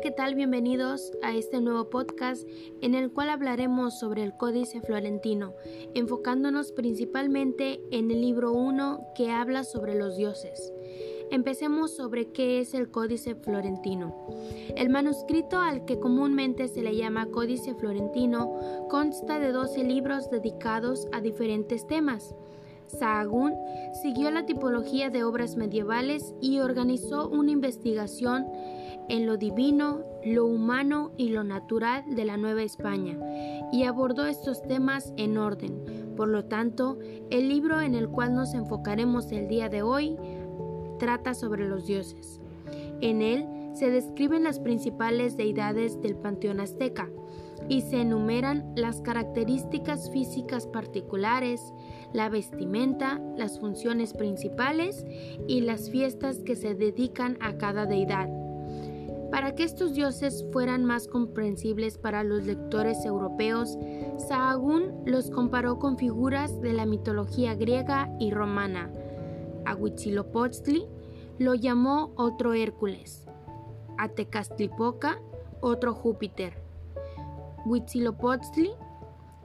¿qué tal? Bienvenidos a este nuevo podcast en el cual hablaremos sobre el Códice Florentino, enfocándonos principalmente en el libro 1 que habla sobre los dioses. Empecemos sobre qué es el Códice Florentino. El manuscrito al que comúnmente se le llama Códice Florentino consta de 12 libros dedicados a diferentes temas. Sahagún siguió la tipología de obras medievales y organizó una investigación en lo divino, lo humano y lo natural de la Nueva España, y abordó estos temas en orden. Por lo tanto, el libro en el cual nos enfocaremos el día de hoy trata sobre los dioses. En él se describen las principales deidades del panteón azteca y se enumeran las características físicas particulares, la vestimenta, las funciones principales y las fiestas que se dedican a cada deidad. Para que estos dioses fueran más comprensibles para los lectores europeos, Sahagún los comparó con figuras de la mitología griega y romana. A Huitzilopochtli lo llamó otro Hércules, a Tecastlipoca otro Júpiter. Huitzilopochtli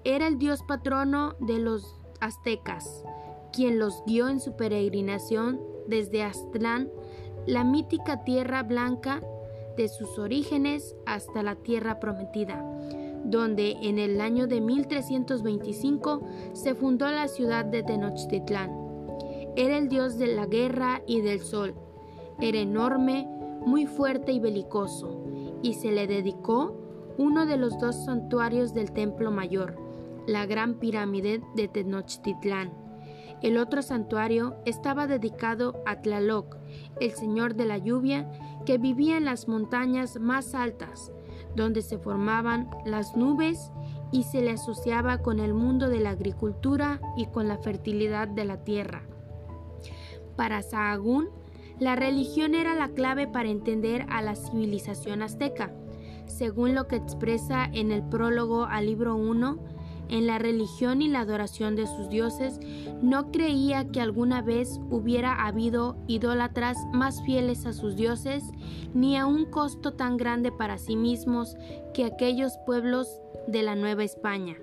era el dios patrono de los aztecas, quien los guió en su peregrinación desde Aztlán, la mítica tierra blanca de sus orígenes hasta la tierra prometida, donde en el año de 1325 se fundó la ciudad de Tenochtitlán. Era el dios de la guerra y del sol. Era enorme, muy fuerte y belicoso, y se le dedicó uno de los dos santuarios del Templo Mayor, la Gran Pirámide de Tenochtitlán. El otro santuario estaba dedicado a Tlaloc, el señor de la lluvia, que vivía en las montañas más altas, donde se formaban las nubes y se le asociaba con el mundo de la agricultura y con la fertilidad de la tierra. Para Sahagún, la religión era la clave para entender a la civilización azteca. Según lo que expresa en el prólogo al libro 1, en la religión y la adoración de sus dioses, no creía que alguna vez hubiera habido idólatras más fieles a sus dioses, ni a un costo tan grande para sí mismos que aquellos pueblos de la Nueva España.